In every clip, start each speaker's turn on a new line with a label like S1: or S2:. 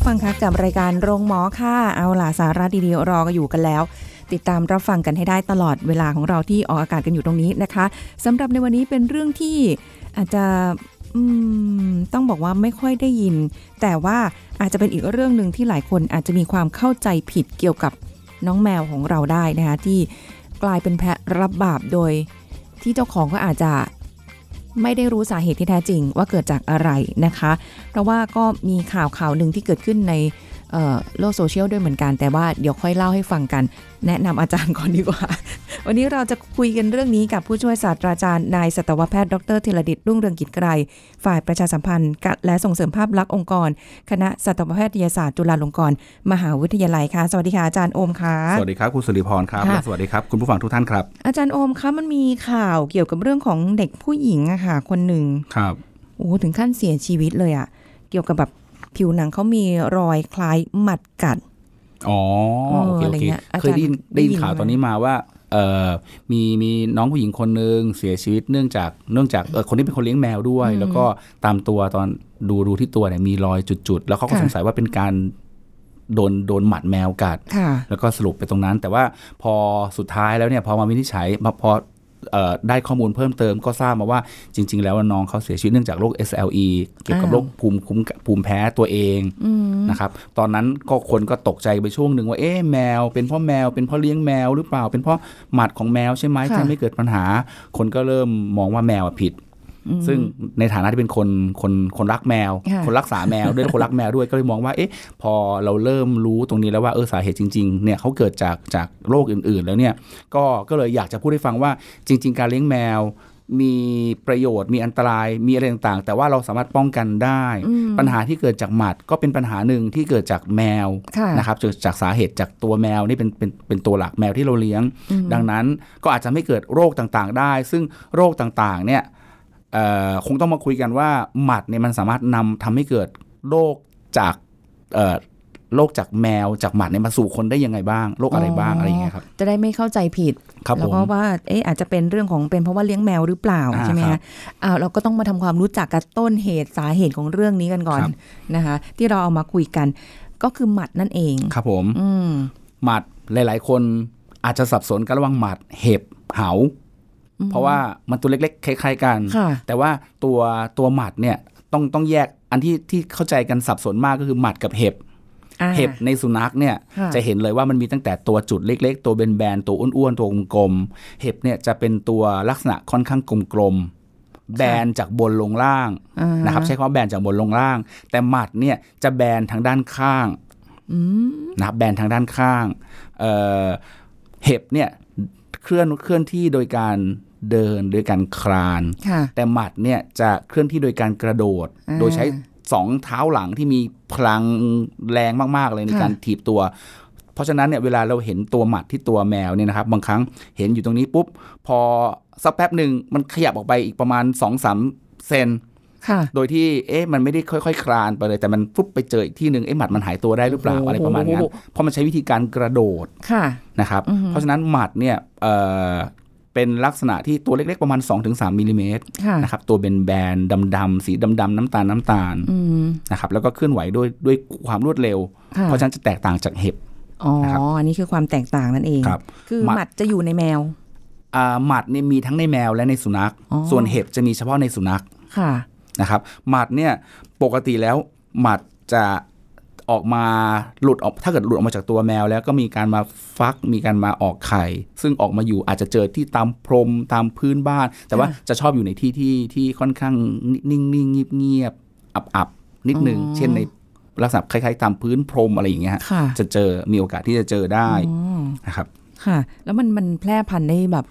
S1: ผู้ฟังคะกับรายการโรงหมอค่ะ เอาล่ะสาระดีๆรอกันอยู่กันแล้ว ติดตามรับฟังกันให้ได้ตลอดเวลาของเราที่ออกอากาศกันอยู่ตรงนี้นะคะสำหรับในวันนี้เป็นเรื่องที่อาจจะต้องบอกว่าไม่ค่อยได้ยิน แต่ว่าอาจจะเป็นอีกเรื่องหนึ่งที่หลายคนอาจจะมีความเข้าใจผิดเกี่ยวกับน้องแมวของเราได้นะคะที่กลายเป็นแพะรับบาปโดยที่เจ้าของก็อาจจะ ไม่ได้รู้สาเหตุที่แท้จริงว่าเกิดจากอะไรนะคะ เพราะว่าก็มีข่าวข่าวหนึ่งที่เกิดขึ้นใน โลกโซเชียลด้วยเหมือนกัน แต่ว่าเดี๋ยวค่อยเล่าให้ฟังกัน แนะนำอาจารย์ก่อนดีกว่า วันนี้เราจะคุยกันเรื่องนี้กับผู้ช่วยศาสตราจารย์นายสัตวแพทย์ดรธีรดิตรุ่งเรืองกิจไกร ฝ่ายประชาสัมพันธ์และส่งเสริมภาพลักษณ์องค์กร คณะสัตวแพทยศาสตร์จุฬาลงกรณ์มหาวิทยาลัยค่ะ สวัสดีค่ะอาจารย์โอมค่ะ
S2: สวัสดีครับคุณสุริพรครับ
S1: ค่ะ
S2: และสวัสดีครับคุณผู้ฟังทุกท่านครับ
S1: อาจารย์โอมคะมันมีข่าวเกี่ยวกับเรื่องของเด็กผู้หญิงอะค่ะคนหนึ่ง
S2: ครับ
S1: โอ้โหถึงขั้นเสียชีวิตเลยอะเกี่ยวกับแบบ ผิวหนังเขามีรอยคล้ายหมัดกัด
S2: อ๋อ
S1: เออ
S2: โอเค
S1: อะไร
S2: โอเค
S1: เงี้ยอาจารย์
S2: เคยได้ยิน
S1: ได้
S2: ได้
S1: ยิ
S2: ยิ
S1: น
S2: นข่าว
S1: ไหม
S2: ตอนนี้มาว่าเอ่อมีมีน้องผู้หญิงคนหนึ่งเสียชีวิตเนื่องจากเนื่องจากเออคนที่เป็นคนเลี้ยงแมวด้วย แล้วก็ตามตัวตอนดูดูที่ตัวเนี่ยมีรอยจุดๆ แล้วเขาก็สงสัยว่าเป็นการโดนโดนหมัดแมวกัด
S1: ค่ะ
S2: แล้วก็สรุปไปตรงนั้น แต่ว่าพอสุดท้ายแล้วเนี่ยพอมาวินิจฉัยมาพอเอ่อ ได้ข้อมูลเพิ่มเติมก็ทราบมาว่าจริง ๆ แล้วน้องเขาเสียชีวิตเนื่องจากโรค SLE เกี่ยวกับ
S1: อ้าว
S2: โรคภูมิคุ้มภูมิแพ้ตัวเอง
S1: อืม
S2: นะครับตอนนั้นก็คนก็ตกใจไปช่วงหนึ่งว่าเอ๊ะแมว เป็นเพ่อแมว เป็นเพ่อเลี้ยงแมวหรือเปล่า เป็นเพราะหมัดของแมวใช่ไหม
S1: ค่ะ
S2: ที่ทำให้เกิดปัญหา คนก็เริ่มมองว่าแมวอะผิด ซึ่งในฐานะที่เป็นคนคนคนรักแมว
S1: ค่ะ
S2: คนรักษาแมวด้วยคนรักแมวด้วยก็เลยมองว่าเอ๊ะพอเราเริ่มรู้ตรงนี้แล้วว่าเออสาเหตุจริงๆเนี่ยเขาเกิดจากจากโรคอื่น ๆ แล้วเนี่ยก็ก็เลยอยากจะพูดให้ฟังว่าจริง ๆ การเลี้ยงแมวมีประโยชน์มีอันตรายมีอะไรต่างๆ แต่ว่าเราสามารถป้องกันได้ ปัญหาที่เกิดจากหมัดก็เป็นปัญหาหนึ่งที่เกิดจากแมว
S1: ค่ะ
S2: นะครับจากจากสาเหตุจากตัวแมวนี่เป็นเป็นเป็นตัวหลักแมวที่เราเลี้ยง ดังนั้นก็อาจจะไม่เกิดโรคต่างๆได้ ซึ่งโรคต่างๆเนี่ยเอ่อ คงต้องมาคุยกันว่าหมัดเนี่ยมันสามารถนำทำให้เกิดโรคจากเอ่อโรคจากแมวจากหมัดเนี่ยมาสู่คนได้ยังไงบ้างโรคอะไรบ้างอะไรอย่างเงี้ยครับ
S1: จะได้ไม่เข้าใจผิด
S2: ครับ
S1: แล้ว
S2: ผม
S1: ก็ว่าเอ๊ะอาจจะเป็นเรื่องของเป็นเพราะว่าเลี้ยงแมวหรือเปล่า
S2: อ่า
S1: ใช่ไหม
S2: ครั
S1: คะ
S2: บ
S1: อ้าวเราก็ต้องมาทำความรู้จักกับต้นเหตุสาเหตุของเรื่องนี้กันก่อน
S2: ครับ
S1: นะคะ ที่เราเอามาคุยกัน ก็คือหมัดนั่นเอง
S2: ครับผม
S1: อืม
S2: หมัดหลาย ๆ คนอาจจะสับสนกันระหว่างหมัดเห็บเหา เพราะว่ามันตัวเล็กๆคล้ายๆกัน
S1: ค่ะ
S2: แต่ว่าตัวตัวหมัดเนี่ยต้องต้องแยกอันที่ที่เข้าใจกันสับสนมากก็คือหมัดกับเห็บ
S1: อ่า
S2: เห็บในสุนัขเนี่ย
S1: ค่ะ
S2: จะเห็นเลยว่ามันมีตั้งแต่ตัวจุดเล็ก ๆ ตัวแบนๆตัวอ้วนๆตัวกลมๆเห็บเนี่ยจะเป็นตัวลักษณะค่อนข้างกลมๆแบนจากบนลงล่าง
S1: อ่า
S2: นะครับใช้คำว่าแบนจากบนลงล่าง แต่หมัดเนี่ยจะแบนทางด้านข้าง
S1: อืม
S2: นะครับแบนทางด้านข้างเอ่อเห็บเนี่ยเคลื่อนเคลื่อนที่โดยการ เดินโดยการคลาน
S1: ค่ะ
S2: แต่หมัดเนี่ยจะเคลื่อนที่โดยการกระโดด
S1: อ่า
S2: โดยใช้สองเท้าหลังที่มีพลังแรงมาก ๆ เลยใน
S1: ค่ะ
S2: การถีบตัว เพราะฉะนั้นเนี่ยเวลาเราเห็นตัวหมัดที่ตัวแมวเนี่ยนะครับ บางครั้งเห็นอยู่ตรงนี้ปุ๊บ พอสักแป๊บหนึ่งมันขยับออกไปอีกประมาณ2อสามเซน
S1: ค่ะ
S2: โดยที่เอ๊ะมันไม่ได้ค่อยๆคลานไปเลย แต่มันปุ๊บไปเจออีกที่หนึ่งเอ๊ะหมัดมันหายตัวได้หรือเปล่า
S1: โอ้โห
S2: อะไรประมาณนั้นเพราะมันใช้วิธีการกระโดด
S1: ค่ะ
S2: นะครับ
S1: อือฮึ
S2: เพราะฉะนั้นหมัดเนี่ย เอ่อเป็นลักษณะที่ตัวเล็กๆประมาณ 2-3มิลลิเมตร
S1: ค่ะ
S2: นะครับตัวเป็นแบนๆดำๆสีดำๆน้ำตาลน้ำตาล
S1: อืม
S2: นะครับแล้วก็เคลื่อนไหวด้วยด้วยความรวดเร็ว
S1: ค่ะ
S2: เพราะฉะนั้นจะแตกต่างจากเห็บ
S1: อ๋อ
S2: นะครับ
S1: อันนี้คือความแตกต่างนั่นเอง
S2: ครับ
S1: คือ
S2: หมัด
S1: หมัดจะอยู่ในแมว
S2: อ่าหมัดเนี่ยมีทั้งในแมวและในสุนัข
S1: อ๋อ
S2: ส่วนเห็บจะมีเฉพาะในสุนัข
S1: ค่ะ
S2: นะครับหมัดเนี่ยปกติแล้วหมัดจะ ออกมาหลุดออกถ้าเกิดหลุดออกมาจากตัวแมว แล้วก็มีการมาฟักมีการมาออกไข่ ซึ่งออกมาอยู่อาจจะเจอที่ตามพรมตามพื้นบ้าน แต่ว่า
S1: ค่ะ
S2: จะชอบอยู่ในที่ที่ที่ค่อนข้างนิ่งๆเงียบเงียบๆอับอับๆนิดหนึ่ง
S1: อ๋อ
S2: เช่นในลักษณะคล้ายๆ ตามพื้นพรมอะไรอย่างเงี้ยฮะ
S1: ค่ะ
S2: จะเจอมีโอกาสที่จะเจอได้
S1: อ๋อ
S2: นะครับ
S1: ค่ะ แล้วมันมันแพร่พันธุ์ได้แบบ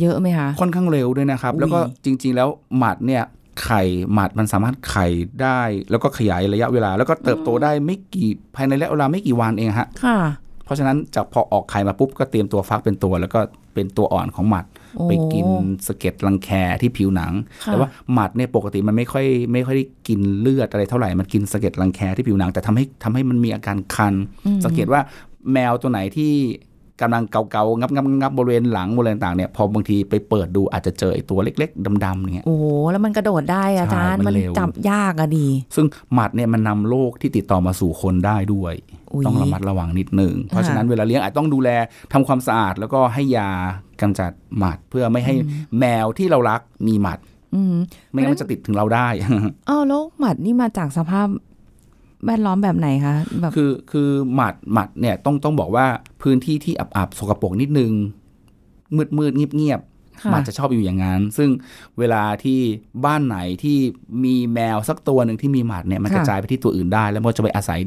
S1: เยอะไหมคะ
S2: ค่อนข้างเร็วด้วยนะครับ
S1: อุ้ย
S2: แล้วก็จริง ๆ แล้วหมัดเนี่ย ไข่หมัดมันสามารถไข่ได้ แล้วก็ขยายระยะเวลา แล้วก็เติบโตได้ไม่กี่ภายในระยะเวลาไม่กี่วันเองฮะ
S1: ค่ะ
S2: เพราะฉะนั้นจากพอออกไข่มาปุ๊บก็เตรียมตัวฟักเป็นตัว แล้วก็เป็นตัวอ่อนของหมัด
S1: โอ้
S2: ไปกินสะเก็ดรังแคที่ผิวหนัง
S1: ค่ะ
S2: แต่ว่าหมัดเนี่ยปกติมันไม่ค่อยไม่ค่อยได้กินเลือดอะไรเท่าไหร่มันกินสะเก็ดรังแคที่ผิวหนัง แต่ทำให้ทำให้มันมีอาการคัน สังเกตว่าแมวตัวไหนที่ กำลังเกาๆงับงับงับบริเวณหลังบริเวณต่างๆเนี่ยพอบางทีไปเปิดดูอาจจะเจอไอ้ตัวเล็ก ๆดำๆเนี่ย
S1: โอ้โหแล้วมันกระโดดได้อาจารย์
S2: ใช่มั
S1: มันน
S2: เร็ว
S1: จับยากอะดี
S2: ซึ่งหมัดเนี่ยมันนำโรคที่ติดต่อมาสู่คนได้ด้วย
S1: อุ๊ย
S2: ต้องระมัดระวังนิดหนึ่งเพราะฉะนั้นเวลาเลี้ยงอาจต้องดูแลทำความสะอาด แล้วก็ให้ยากำจัดหมัดเพื่อไม่ให้แมวที่เรารักมีหมัด
S1: อืม
S2: ไม่งั้นมันจะติดถึงเราได้
S1: อ้าวแล้วหมัดนี่มาจากสภาพ แวดล้อมแบบไหนคะแบบ
S2: คือคือหมัดหมัดเนี่ยต้องต้องบอกว่าพื้นที่ที่อับอับๆสกปรกนิดนึง มืดมืดเงียบเงียบๆ
S1: ค่ะ
S2: หมัดจะชอบอยู่อย่างนั้น ซึ่งเวลาที่บ้านไหนที่มีแมวสักตัวหนึ่งที่มีหมัดเนี่ยมันกระจายไปที่ตัวอื่นได้ แล้วมันก็จะไปอาศัย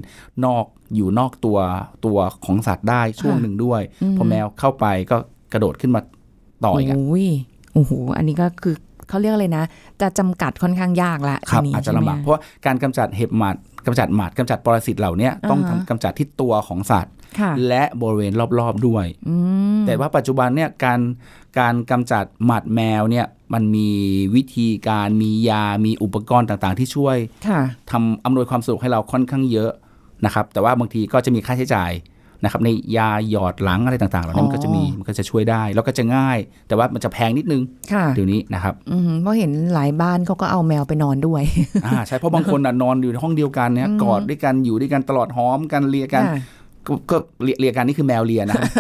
S2: นอกอยู่นอกตัวตัวของสัตว์ได้ช่วงหนึ่งด้วยพอแมวเข้าไปก็กระโดดขึ้นมาต่ออีกอะ
S1: โอ้ยโอ้โหอันนี้ก็คือเขาเรียกอะไรนะ จะจำกัดค่อนข้างยากละ
S2: ครับ
S1: นนี้
S2: อาจจะ
S1: ใช่ไหม
S2: ลำบากเพราะว่าการกำจัดเห็บหมัด กำจัดหมัดกำจัดปรสิตเหล่าเนี้ยต้อง
S1: อ่าฮะ
S2: ทำกำจัดที่ตัวของสัตว์
S1: ค่ะ
S2: และบริเวณรอบๆด้วย
S1: อืม
S2: แต่ว่าปัจจุบันเนี่ยการการกำจัดหมัดแมวเนี่ยมันมีวิธีการมียา มีอุปกรณ์ต่างๆ ที่ช่วย
S1: ค่ะ
S2: ทำอำนวยความสะดวกให้เราค่อนข้างเยอะนะครับ แต่ว่าบางทีก็จะมีค่าใช้จ่าย นะครับในยาหยอดหลังอะไรต่างๆเหล่านี้มันก็จะมีมันก็จะช่วยได้ แล้วก็จะง่าย แต่ว่ามันจะแพงนิดนึง
S1: ค่ะ
S2: เดี๋ยวนี้นะครับ
S1: อืมเพราะเห็นหลายบ้านเขาก็เอาแมวไปนอนด้วย
S2: อ่าใช่เพราะบางคนน่ะนอนอยู่ในห้องเดียวกันเนี่ยกอดด้วยกันอยู่ด้วยกันตลอดหอมกันเลียกัน
S1: ค่ะ
S2: ก็ก็เลียเลียกันนี่คือแมวเลียนะครับ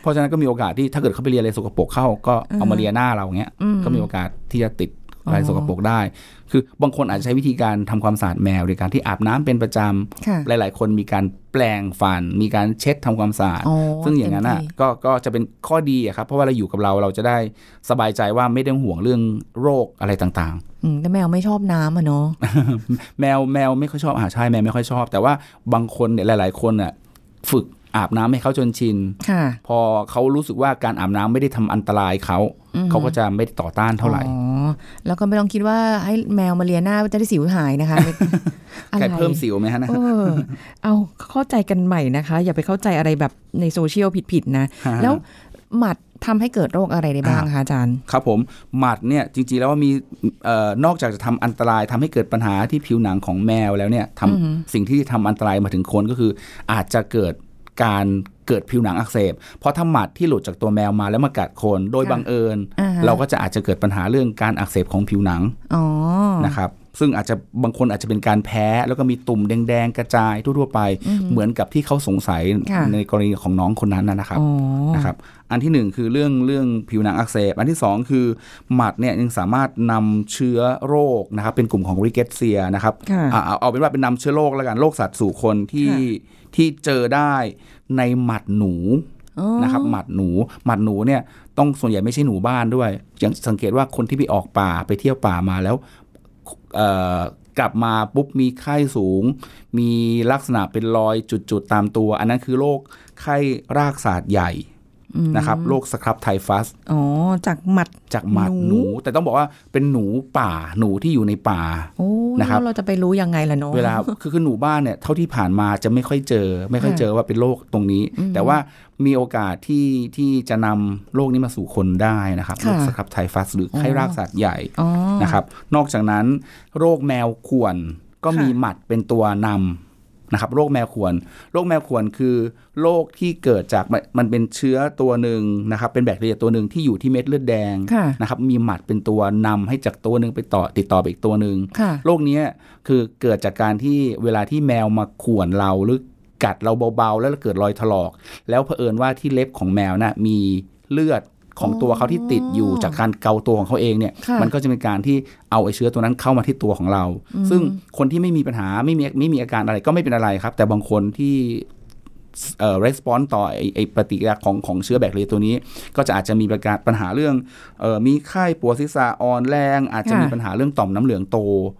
S2: เพราะฉะนั้นก็มีโอกาสที่ถ้าเกิดเขาไปเลียอะไรสกปรกเข้าก็เอามาเลียหน้าเราเงี้ย
S1: อืม
S2: ก็มีโอกาสที่จะติดอะไร
S1: อ๋อ
S2: สกปรกได้ คือบางคนอาจจะใช้วิธีการทำความสะอาดแมวโดยการที่อาบน้ำเป็นประจ
S1: ค่ะำ
S2: หลาย ๆ คนมีการแปลงฟัน มีการเช็ดทำความสะอาด
S1: อ๋อ
S2: ซึ่งอย่างนั้นอะ
S1: เต็มที่
S2: ก็ก็จะเป็นข้อดีอะครับ เพราะว่าเราอยู่กับเราเราจะได้สบายใจว่าไม่ต้องห่วงเรื่องโรคอะไรต่าง
S1: อืมแต่แมวไม่ชอบน้ำอะเนาะ
S2: ๆแมวแมวไม่ค่อยชอบอาหารใช่แมวไม่ค่อยชอบ แต่ว่าบางคนเนี่ยหลาย ๆ คนอะฝึก อาบน้ำให้เขาจนชิน
S1: ค่ะ
S2: พอเขารู้สึกว่าการอาบน้ำไม่ได้ทำอันตรายเขา เขาก็จะไม่ได้ต่อต้านเท่าไหร่
S1: อ๋อแล้วก็ไม่ต้องคิดว่าให้แมวมาเลียหน้าจะได้สิวหายนะคะไม่อะไร
S2: ใครเพิ่มสิวไหมฮะนะ
S1: เออเอาเข้าใจกันใหม่นะคะ อย่าไปเข้าใจอะไรแบบในโซเชียลผิดๆนะ
S2: ฮะ
S1: แล้วหมัดทำให้เกิดโรคอะไรได้บ้างคะอาจารย์
S2: ครับผมหมัดเนี่ยจริงๆแล้วว่ามีเอ่อนอกจากจะทำอันตรายทำให้เกิดปัญหาที่ผิวหนังของแมวแล้วเนี่ยทำสิ่งที่ทำอันตรายมาถึงคนก็คืออาจจะเกิด การเกิดผิวหนังอักเสบ เพราะถ้าหมัดที่หลุดจากตัวแมวมาแล้วมากัดคนโดย
S1: ค่ะ
S2: บังเอิญ
S1: อ่าฮะ
S2: เราก็จะอาจจะเกิดปัญหาเรื่องการอักเสบของผิวหนัง
S1: อ๋อ
S2: นะครับซึ่งอาจจะบางคนอาจจะเป็นการแพ้แล้วก็มีตุ่มแดง ๆ กระจายทั่วๆไป เหมือนกับที่เขาสงสัย
S1: ค่ะ
S2: ในกรณีของน้องคนนั้นนะนะครับ
S1: อ๋อ
S2: นะครับ อันที่หนึ่งคือเรื่องเรื่องผิวหนังอักเสบ อันที่สองคือหมัดเนี่ยยังสามารถนำเชื้อโรคนะครับเป็นกลุ่มของริเกตเซียนะครับ
S1: ค่ะ
S2: อ่าเอาเอาเป็นว่าเป็นนำเชื้อโรคแล้วกันโรคสัตว์สู่คนที่
S1: ค่ะ
S2: ที่เจอได้ในหมัดหนู
S1: อ๋อ
S2: นะครับหมัดหนูหมัดหนูเนี่ยต้องส่วนใหญ่ไม่ใช่หนูบ้านด้วยยังสังเกตว่าคนที่ไปออกป่าไปเที่ยวป่ามาแล้วเอ่อกลับมาปุ๊บมีไข้สูง มีลักษณะเป็นรอยจุดๆตามตัว อันนั้นคือโรคไข้รากศาสตร์ใหญ่นะครับโรคสครับไทฟัส
S1: อ๋อจากหมัด
S2: จากหมัด
S1: หนู
S2: หนูแต่ต้องบอกว่าเป็นหนูป่าหนูที่อยู่ในป่า
S1: โอ้
S2: นะครับ
S1: แล้วเราจะไปรู้ยังไงล่ะเนาะ
S2: เวลาคือคือหนูบ้านเนี่ยเท่าที่ผ่านมาจะไม่ค่อยเจอ ไม่ค่อย
S1: ค่ะ
S2: เจอว่าเป็นโรคตรงนี้ แต่ว่ามีโอกาสที่ที่จะนำโรคนี้มาสู่คนได้นะครับโรคสครับไทฟัสหรือไข้รากสัตว์ใหญ่
S1: อ๋อ
S2: นะครับ นอกจากนั้นโรคแมวข่วนก็
S1: ค่ะ
S2: มีหมัดเป็นตัวนำ นะครับโรคแมวข่วนโรคแมวข่วนคือโรคที่เกิดจากมันมันเป็นเชื้อตัวหนึ่งนะครับเป็นแบคทีเรียตัวหนึ่งที่อยู่ที่เม็ดเลือดแดง
S1: ค่ะ
S2: นะครับมีหมัดเป็นตัวนำให้จากตัวหนึ่งไปต่อติดต่อไปอีกตัวหนึ่ง
S1: ค่ะ
S2: โรคเนี้ยคือเกิดจากการที่เวลาที่แมวมาข่วนเราหรือกัดเราเบาๆ แล้วเกิดรอยถลอก แล้วเผอิญว่าที่เล็บของแมวน่ะมีเลือด ของตัวเขาที่ติดอยู่จากการเกาตัวของเขาเองเนี่ย
S1: ค่ะ
S2: มันก็จะเป็นการที่เอาไอ้เชื้อตัวนั้นเข้ามาที่ตัวของเรา ซึ่งคนที่ไม่มีปัญหาไม่มีไม่มีอาการอะไรก็ไม่เป็นอะไรครับ แต่บางคนที่เอ่อ response ต่อไอ้ไอ้ปฏิกิริยาของของเชื้อแบคทีเรียตัวนี้ ก็จะอาจจะมีประการปัญหาเรื่องเอ่อมีไข้ปวดศีรษะอ่อนแรง อาจจะ
S1: ค่ะ
S2: มีปัญหาเรื่องต่อมน้ำเหลืองโต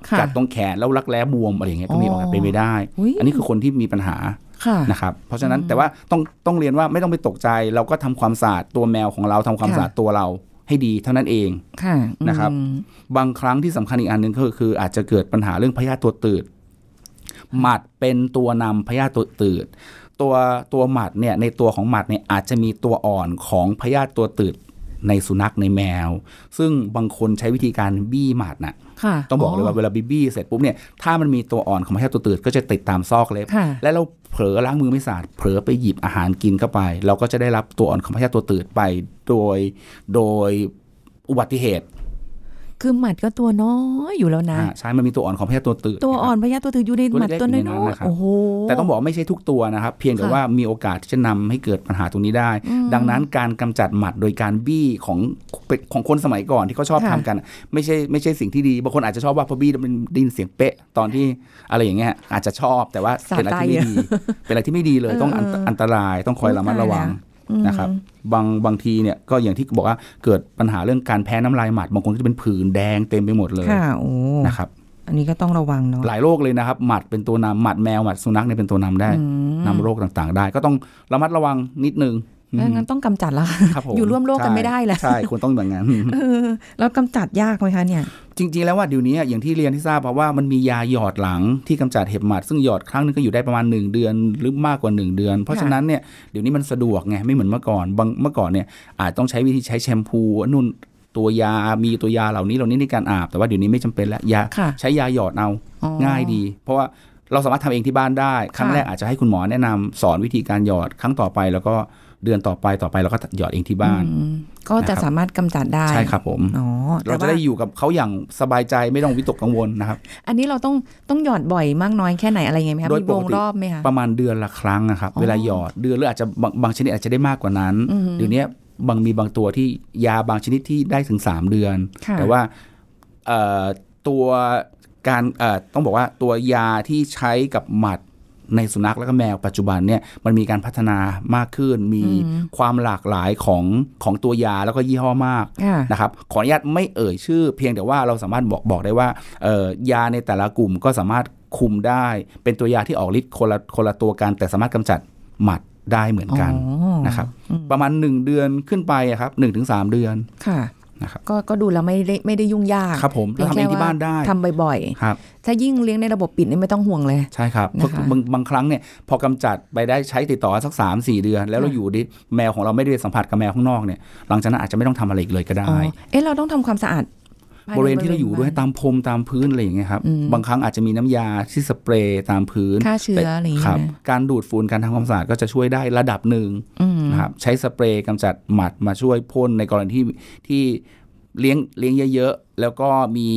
S1: ค่ะ
S2: กัดตรงแขนแล้วรักแร้บวมอะไรอย่างเงี้ยก็มี
S1: อ๋
S2: โอ
S1: อ
S2: กาสเป็นไปได้
S1: อุ๊ย
S2: อันนี้คือคนที่มีปัญหา
S1: ค่ะ
S2: นะครับเพราะฉะนั้นแต่ว่าต้องต้องเรียนว่าไม่ต้องไปตกใจ เราก็ทำความสะอาดตัวแมวของเราทำความ
S1: ค่ะ
S2: สะอาดตัวเราให้ดีเท่านั้นเอง
S1: ค่ะ
S2: นะครับ
S1: อืม
S2: บางครั้งที่สำคัญอีกอันหนึ่งก็คือ อาจจะเกิดปัญหาเรื่องพยาธิตัวตืดหมัดเป็นตัวนำพยาธิตัวตืด ตัวตัวหมัดเนี่ยในตัวของหมัดเนี่ยอาจจะมีตัวอ่อนของพยาธิตัวตืด ในสุนัขในแมว ซึ่งบางคนใช้วิธีการบี้หมัดน่ะ
S1: ค่ะ
S2: ต้องบอกเลยว่าเวลาบีบี้เสร็จปุ๊บเนี่ยถ้ามันมีตัวอ่อนของพยาธิตัวตืดก็จะติดตามซอกเล็บ
S1: ค่ะ
S2: และเราเผลอล้างมือไม่สะอาดเผลอไปหยิบอาหารกินเข้าไป เราก็จะได้รับตัวอ่อนของพยาธิตัวตืดไปโดยโดยอุบัติเหตุ
S1: คือหมัดก็ตัวน้อยอยู่แล้วนะ
S2: อ่าใช่มันมีตัวอ่อนของพยาธิตัวตืด
S1: ตัวอ่อนพยาธิตัวถืออยู่ใน
S2: ตัว
S1: หมัด
S2: เล็กๆ
S1: ตัว
S2: อยู่ใน
S1: น้
S2: นั้
S1: อนย
S2: นะครับ
S1: ๆโอ้โห
S2: แต่ต้องบอกว่าไม่ใช่ทุกตัวนะครับ เพียงแต่
S1: ค่ะ
S2: ว่ามีโอกาสที่จะนำให้เกิดปัญหาตรงนี้ได้
S1: อืม
S2: ดังนั้นการกำจัดหมัดโดยการบี้ของของคนสมัยก่อนที่เขาชอบ
S1: ค่ะ
S2: ทำกัน ไม่ใช่ไม่ใช่สิ่งที่ดีบางคนอาจจะชอบว่าพอบี้แล้วมันไดยินเสียงเป๊ะตอนที่อะไรอย่างเงี้ยอาจจะชอบแต่ว่าเป็นอะไรที่ไม่ดีเป็นอะไรที่ไม่ดีเลยต้องอัน
S1: เออเออ
S2: อันตรายต้องคอยระมัดระวัง
S1: อืม
S2: นะครับบางบางทีเนี่ยก็อย่างที่บอกว่าเกิดปัญหาเรื่องการแพ้น้ำลายหมัดบางคนก็จะเป็นผื่นแดงเต็มไปหมดเลย
S1: ค่ะโอ้
S2: นะครับ
S1: อันนี้ก็ต้องระวังเนาะ
S2: หลายโรคเลยนะครับ หมัดเป็นตัวนำหมัดแมวหมัดสุนัขเนี่ยเป็นตัวนำได้
S1: อืม
S2: นำโรคต่างๆ ได้ ก็ต้องระมัดระวังนิดนึง
S1: แล้ว งั้นต้องกำจัดละ
S2: ครับผม
S1: อยู่ร่วมโลกกันไม่ได้แหละ
S2: ใช่ควรต้องอย่างนั้น
S1: เออแล้วกำจัดยากไหมคะเนี่ย
S2: จริง ๆ แล้วว่าเดี๋ยวนี้อย่างที่เรียนที่ทราบเพราะว่ามันมียาหยอดหลังที่กำจัดเห็บหมัด ซึ่งหยอดครั้งหนึงก็อยู่ได้ประมาณ 1 เดือนหรือมากกว่า 1 เดือน เพราะฉะนั้นเนี่ยเดี๋ยวนี้มันสะดวกไงไม่เหมือนเมื่อก่อนบางเมื่อก่อนเนี่ยอาจต้องใช้วิธีใช้แชมพูนู่นตัวยา มีตัวยาเหล่านี้เหล่านี้ในการอาบ แต่ว่าเดี๋ยวนี้ไม่จำเป็นแล้วยา
S1: ค่ะ
S2: ใช้ยาหยอดเอา
S1: อ๋อ
S2: ง่ายดี เพราะว่าเราสามารถทำเองที่บ้านได้ ครั้ง
S1: ค่ะ
S2: แรกอาจจะให้คุณหมอแนะนำสอนวิธีการหยอด ครั้งต่อไปแล้วก็ เดือนต่อไปต่อไปเราก็หยอดเองที่บ้าน
S1: อืมก็จะ
S2: นะครับ
S1: สามารถกำจัดได้
S2: ใช่ครับผม
S1: อ๋อ
S2: เราจะ
S1: แต่
S2: ได้
S1: ว่า
S2: อยู่กับเขาอย่างสบายใจไม่ต้องวิตกกังวลนะครับ
S1: อันนี้เราต้องต้องหยอดบ่อยมากน้อยแค่ไหนอะไรไงไหมคะ
S2: โดย
S1: มีวง
S2: ปกติ
S1: รอบไหมคะ
S2: ประมาณเดือนละครั้งนะครับ
S1: อ๋อ
S2: เวลาหยอดเดือนหรืออาจจะบางบางชนิดอาจจะได้มากกว่านั้น
S1: อืม
S2: เดี๋ยวนี้บางมีบางตัวที่ยาบางชนิดที่ได้ถึง 3 เดือน
S1: ค่ะ
S2: แต่ว่าเอ่อตัวการเอ่อต้องบอกว่าตัวยาที่ใช้กับหมัด ในสุนัขแล้วก็แมวปัจจุบันเนี่ยมันมีการพัฒนามากขึ้น มีความหลากหลายของของตัวยาแล้วก็ยี่ห้อมาก
S1: ค่ะ
S2: นะครับขออนุญาตไม่เอ่ยชื่อ เพียงแต่ว่าเราสามารถบอกบอกได้ว่าเอ่อยาในแต่ละกลุ่มก็สามารถคุมได้ เป็นตัวยาที่ออกฤทธิ์คนละคนละตัวกัน แต่สามารถกำจัดหมัดได้เหมือนกัน
S1: อ๋อ
S2: นะครับประมาณ 1 เดือนขึ้นไปอะครับหนึ่งถึงสามเดือน
S1: ค่ะ
S2: นะครับ
S1: ก็ก็ดูแล้วไม่ได้ไม่ได้ยุ่งยาก
S2: ครับผม
S1: พีย
S2: เราทำเองที่บ้านได้
S1: ทำบ่อย
S2: ครับ
S1: ๆถ้ายิ่งเลี้ยงในระบบปิดนี่ไม่ต้องห่วงเลย
S2: ใช่ครับ
S1: นะคะ
S2: บางบางครั้งเนี่ยพอกำจัดไปได้ใช้ติดต่อสัก 3 4 เดือน แล้วเรา
S1: ค่ะ
S2: อยู่ดิแมวของเราไม่ได้สัมผัสกับแมวข้างนอกเนี่ยหลังจากนั้นอาจจะไม่ต้องทำอะไรอีกเลยก็ได้
S1: อ๋อเอ๊ะเราต้องทำความสะอาดภยใน
S2: บริเวณที่เราอยู่ด้วย
S1: บ้น
S2: ตามพรมตามพื้นอะไรอย่างเงี้ยครับ
S1: อืม
S2: บางครั้งอาจจะมีน้ำยาที่สเปรย์ตามพื้น
S1: ฆ่าเชื้ออะไรอย่าง
S2: ค
S1: เงี้
S2: รับ
S1: ย
S2: การดูดฝุ่นการทำความสะอาดก็จะช่วยได้ระดับหนึ่ง
S1: อืม
S2: นะครับใช้สเปรย์กำจัดหมัดมาช่วยพ่นในกรณีที่ที่เลี้ยงเลี้ยงเยอะๆ แล้วก็มี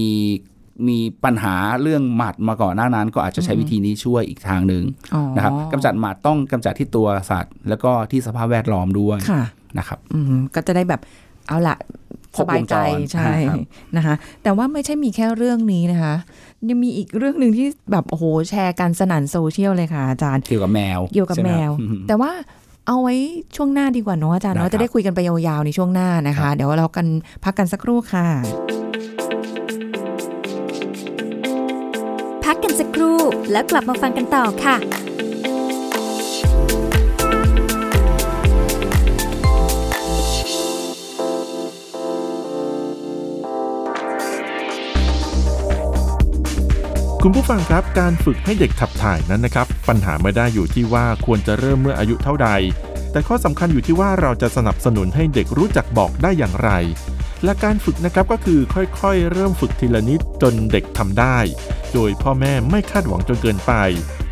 S2: มีปัญหาเรื่องหมัดมาก่อนหน้านั้น ก็อาจจะใช้วิธีนี้ช่วยอีกทางหนึ่ง
S1: อ๋อ
S2: นะครับกำจัดหมัดต้องกำจัดที่ตัวสัตว์ แล้วก็ที่สภาพแวดล้อมด้วย
S1: ค่ะ
S2: นะครับ
S1: อืมก็จะได้แบบเอาละ
S2: คร
S1: ส
S2: บวงจร
S1: บายใจใช่
S2: ครับ
S1: นะคะ แต่ว่าไม่ใช่มีแค่เรื่องนี้นะคะ ยังมีอีกเรื่องหนึ่งที่แบบโอ้โหแชร์กันสนั่นโซเชียลเลยค่ะอาจารย์
S2: เกี่ยวกับแมว
S1: เกี่ยวกับ
S2: ใช่ไห
S1: แม
S2: ครับ
S1: ว
S2: อืม
S1: แต่ว่าเอาไว้ช่วงหน้าดีกว่าเนาะอาจารย์
S2: ได้
S1: เนาะ
S2: ครับ
S1: จะได้คุยกันไปยาวๆในช่วงหน้านะ
S2: ครั
S1: คะ
S2: บ
S1: เดี๋ยวเรากันพักกันสักครู่ค่ะ
S3: พักกันสักครู่แล้วกลับมาฟังกันต่อค่ะ
S4: คุณผู้ฟังครับการฝึกให้เด็กขับถ่ายนั้นนะครับ ปัญหาไม่ได้อยู่ที่ว่าควรจะเริ่มเมื่ออายุเท่าใด แต่ข้อสำคัญอยู่ที่ว่าเราจะสนับสนุนให้เด็กรู้จักบอกได้อย่างไร และการฝึกนะครับก็คือค่อยๆ เริ่มฝึกทีละนิดจนเด็กทำได้ โดยพ่อแม่ไม่คาดหวังจนเกินไป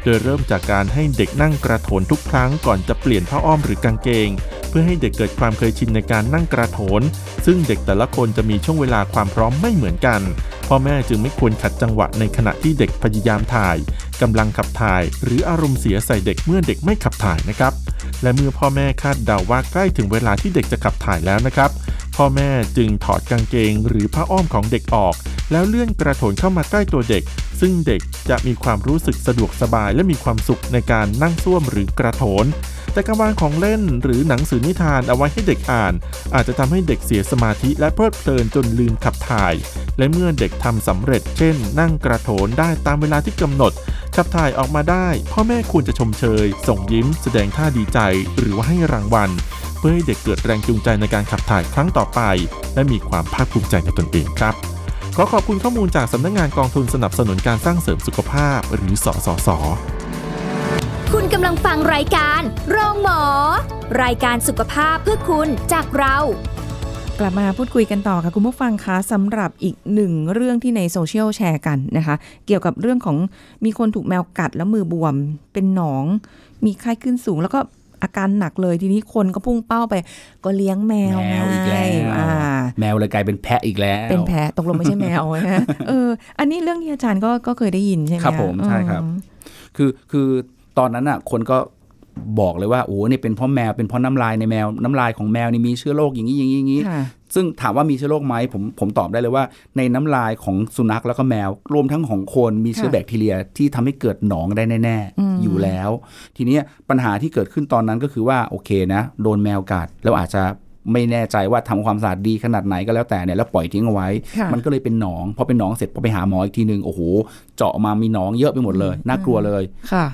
S4: โดยเริ่มจากการให้เด็กนั่งกระโถนทุกครั้งก่อนจะเปลี่ยนผ้าอ้อมหรือกางเกง พื่อให้เด็กเกิดความเคยชินในการนั่งกระโถน ซึ่งเด็กแต่ละคนจะมีช่วงเวลาความพร้อมไม่เหมือนกัน พ่อแม่จึงไม่ควรขัดจังหวะในขณะที่เด็กพยายามถ่ายกำลังขับถ่าย หรืออารมณ์เสียใส่เด็กเมื่อเด็กไม่ขับถ่ายนะครับ และเมื่อพ่อแม่คาดเดาว่าใกล้ถึงเวลาที่เด็กจะขับถ่ายแล้วนะครับ พ่อแม่จึงถอดกางเกง หรือผ้าอ้อมของเด็กออก แล้วเลื่อนกระโถนเข้ามาใกล้ตัวเด็ก ซึ่งเด็กจะมีความรู้สึกสะดวกสบายและมีความสุขในการนั่งส้วมหรือกระโถน แต่การวางของเล่นหรือหนังสือนิทานเอาไว้ให้เด็กอ่าน อาจจะทำให้เด็กเสียสมาธิและเพลิดเพลินจนลืมขับถ่าย และเมื่อเด็กทำสำเร็จ เช่น นั่งกระโถนได้ตามเวลาที่กำหนด ขับถ่ายออกมาได้ พ่อแม่ควรจะชมเชย ส่งยิ้ม แสดงท่าดีใจ หรือว่าให้รางวัลเพื่อให้เด็กเกิดแรงจูงใจในการขับถ่ายครั้งต่อไป และมีความภาคภูมิใจในตนเองครับ ขอขอบคุณข้อมูลจากสำนักงานกองทุนสนับสนุนการสร้างเสริมสุขภาพหรือสสส
S3: คุณกำลังฟังรายการ โรงหมอ รายการสุขภาพเพื่อคุณจากเรา
S1: กลับมาพูดคุยกันต่อค่ะคุณผู้ฟังคะสำหรับอีกหนึ่งเรื่องที่ในโซเชียลแชร์กันนะคะ เกี่ยวกับเรื่องของมีคนถูกแมวกัดแล้วมือบวมเป็นหนอง มีไข้ขึ้นสูงแล้วก็ อาการหนักเลยทีนี้คนก็พุ่งเป้าไป ก็เลี้ยงแมว
S2: แมวอีกแล้ว
S1: ไงอ่า
S2: แมวเลยกลายเป็นแพะอีกแล้ว
S1: เป็นแพ้ตกลงไม่ใช่แมวนะเออ อันนี้เรื่องที่อาจารย์ก็ก็เคยได้ยินใช่ไหม
S2: ครับผมใช่ครับ
S1: อืม
S2: คือคือตอนนั้นอะ คนก็ บอกเลยว่าโอ้นี่เป็นเพราะแมวเป็นเพราะน้ำลายในแมวน้ำลายของแมวนี่มีเชื้อโรคอย่างนี้อย่างนี้อย่างนี้
S1: ค่ะ
S2: ซึ่งถามว่ามีเชื้อโรคไหมผมผมตอบได้เลยว่า ในน้ำลายของสุนัขแล้วก็แมว รวมทั้งของคนมีเชื้อ
S1: ค่ะ
S2: แบคทีเรียที่ทำให้เกิดหนองได้แน่
S1: อืม
S2: ๆอยู่แล้ว ทีเนี้ยปัญหาที่เกิดขึ้นตอนนั้นก็คือว่าโอเคนะ โดนแมวกัดแล้วอาจจะไม่แน่ใจว่าทำความสะอาดดีขนาดไหนก็แล้วแต่เนี่ยแล้วปล่อยทิ้งเอาไว้
S1: ค่ะ
S2: มันก็เลยเป็นหนองพอเป็นหนองเสร็จพอไปหาหมออีกทีหนึ่งโอ้โหเจาะมามีหนองเยอะไปหมดเลย น่ากลัวเลย
S1: ค่ะ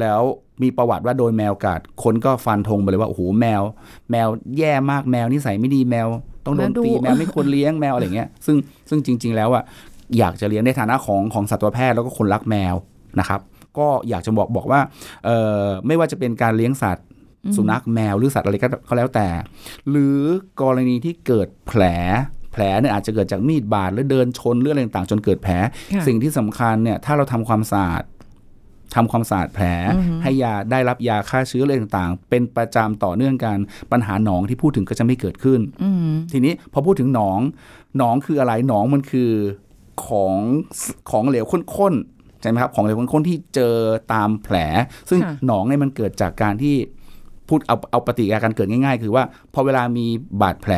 S2: แล้ว มีประวัติว่าโดนแมวกัด คนก็ฟันธงไปเลยว่าโอ้โหแมว แมวแย่มากแมวนิสัยไม่ดีแมว ต้องโดนตี
S1: แมวดุ
S2: แมวไม่ควรเลี้ยงแมวอะไรเงี้ยซึ่งซึ่งจริง ๆ แล้วอะอยากจะเลี้ยงในฐานะของของสัตวแพทย์แล้วก็คนรักแมวนะครับก็อยากจะบอกบอกว่าเอ่อไม่ว่าจะเป็นการเลี้ยงสัตว์ สุนัขแมวหรือสัตว์อะไรก็ก็แล้วแต่ หรือกรณีที่เกิดแผลแผลเนี่ยอาจจะเกิดจากมีดบาดหรือเดินชนหรืออะไรต่างๆ จนเกิดแผล
S1: ค่ะ
S2: สิ่งที่สำคัญเนี่ยถ้าเราทำความสะอาด ทำความสะอาดแผล
S1: อือฮึ
S2: ให้ยาได้รับยาฆ่าเชื้ออะไรต่างๆ เป็นประจำต่อเนื่องกันปัญหาหนองที่พูดถึงก็จะไม่เกิดขึ้น
S1: อืม
S2: ทีนี้พอพูดถึงหนอง หนองคืออะไรหนองมันคือของของเหลวข้นๆใช่ไหมครับของเหลวข้นๆที่เจอตามแผล ซึ่ง
S1: ค่ะ
S2: หนองเนี่ยมันเกิดจากการที่ พูดเอาเอาปฏิกิริยาการเกิดง่าย ๆ คือว่าพอเวลามีบาดแผล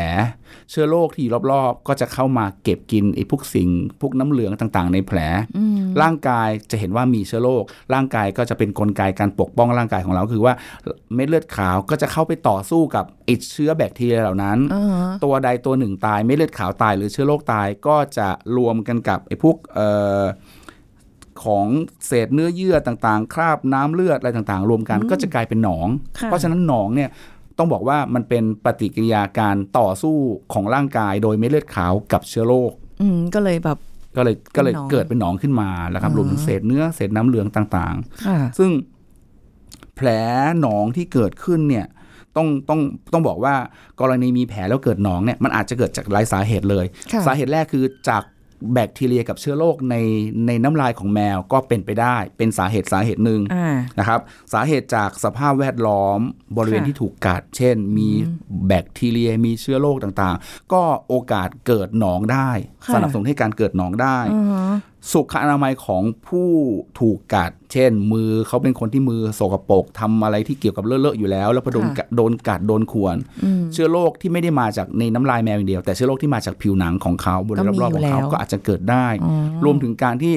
S2: เชื้อโรคที่อยู่รอบๆ ก็จะเข้ามาเก็บกินไอ้พวกสิ่ง พวกน้ำเหลืองต่างๆ ในแผล
S1: อืม
S2: ร่างกายจะเห็นว่ามีเชื้อโรคร่างกายก็จะเป็นกลไกการปกป้องร่างกายของเราคือว่าเม็ดเลือดขาวก็จะเข้าไปต่อสู้กับไอ้เชื้อแบคทีเรียเหล่านั้น
S1: อ่าฮะ
S2: ตัวใดตัวหนึ่งตายเม็ดเลือดขาวตายหรือเชื้อโรคตายก็จะรวมกันกับไอ้พวกเอ่อ ของเศษเนื้อเยื่อต่างๆ คราบน้ำเลือดอะไรต่างๆ รวมกันก็จะกลายเป็นหนอง
S1: ค่ะ
S2: เพราะฉะนั้นหนองเนี่ยต้องบอกว่ามันเป็นปฏิกิริยาการต่อสู้ของร่างกายโดยเม็ดเลือดขาวกับเชื้อโรค
S1: อืมก็เลยแบบ
S2: ก็เลยก็เลย
S1: เป็นหนอง
S2: เกิดเป็นหนองขึ้นมาแล้วครับ
S1: อ๋อ
S2: รวมถึงเศษเนื้อเศษน้ำเหลืองต่าง
S1: ค่ะ
S2: ๆซึ่งแผลหนองที่เกิดขึ้นเนี่ยต้องต้องต้องบอกว่ากรณีมีแผลแล้วเกิดหนองเนี่ยมันอาจจะเกิดจากหลายสาเหตุเลย
S1: ค่ะ
S2: สาเหตุแรกคือจาก แบคทีเรียกับเชื้อโรคในในน้ำลายของแมวก็เป็นไปได้ เป็นสาเหตุสาเหตุหนึ่ง
S1: อ่า
S2: นะครับสาเหตุจากสภาพแวดล้อมบริเวณ
S1: ค่ะ
S2: ที่ถูกกัด เช่น มีแบคทีเรียมีเชื้อโรคต่างๆ ก็โอกาสเกิดหนองได้
S1: ค่ะ
S2: สนับสนุนให้การเกิดหนองได้
S1: อ่าฮะ
S2: สุขอนามัยของผู้ถูกกัด เช่น มือเขาเป็นคนที่มือโสกปรกทำอะไรที่เกี่ยวกับเลอะๆอยู่แล้ว แล้วพอโดนกัดโดนกัดโดนข่วน
S1: อืม
S2: เชื้อโรคที่ไม่ได้มาจากในน้ำลายแมวอย่างเดียว แต่เชื้อโรคที่มาจากผิวหนังของเขาบริเวณรอบๆของเขา
S1: ก็มีอยู่แล้ว
S2: ก็อาจจะเกิดได้
S1: อ๋อ
S2: รวมถึงการที่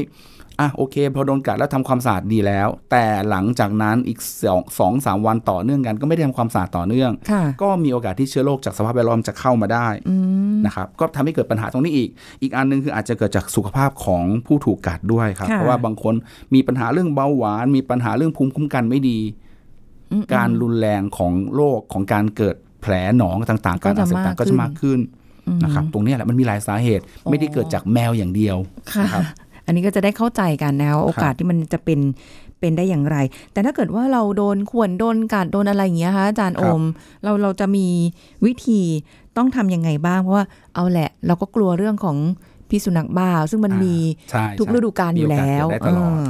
S2: อะโอเค พอโดนกัดแล้วทำความสะอาดดีแล้ว แต่หลังจากนั้นอีกสองสองสามวันต่อเนื่องกันก็ไม่ได้ทำความสะอาดต่อเนื่อง
S1: ค่ะ
S2: ก็มีโอกาสที่เชื้อโรคจากสภาพแวดล้อมจะเข้ามาได้
S1: อืม
S2: นะครับก็ทำให้เกิดปัญหาตรงนี้อีก อีกอันหนึงคืออาจจะเกิดจากสุขภาพของผู้ถูกกัดด้วยครับ
S1: ค่ะ
S2: เพราะว่าบางคนมีปัญหาเรื่องเบาหวาน มีปัญหาเรื่องภูมิคุ้มกันไม่ดี
S1: อืม
S2: การรุนแรงของโรคของการเกิดแผลหนองต่างๆ
S1: ก็
S2: การ
S1: จะ
S2: อักเสบต่างๆก็จะมากขึ้น
S1: อืม
S2: นะครับตรงเนี้ยแหละมันมีหลายสาเหตุ
S1: อ๋อ
S2: ไม่ได้เกิดจากแมวอย่างเดียว
S1: ค่ะ
S2: นะครับ
S1: อันนี้ก็จะได้เข้าใจกันนะว่าโอกาสที่มันจะเป็นเป็นได้อย่างไร แต่ถ้าเกิดว่าเราโดนข่วนโดนกัดโดนอะไรอย่างเงี้ยคะอาจารย์
S2: ค
S1: โอ
S2: รับ
S1: มเราเราจะมีวิธี ต้องทำยังไงบ้าง เพราะว่าเอาแหละ เราก็กลัวเรื่องของพิษสุนัขบ้า ซึ่งมันมี
S2: ใช่
S1: ทุก
S2: ใช่
S1: ฤดูกาลอยู่แล้ว
S2: มีโอกาสเกิดได้ตลอด
S1: เออ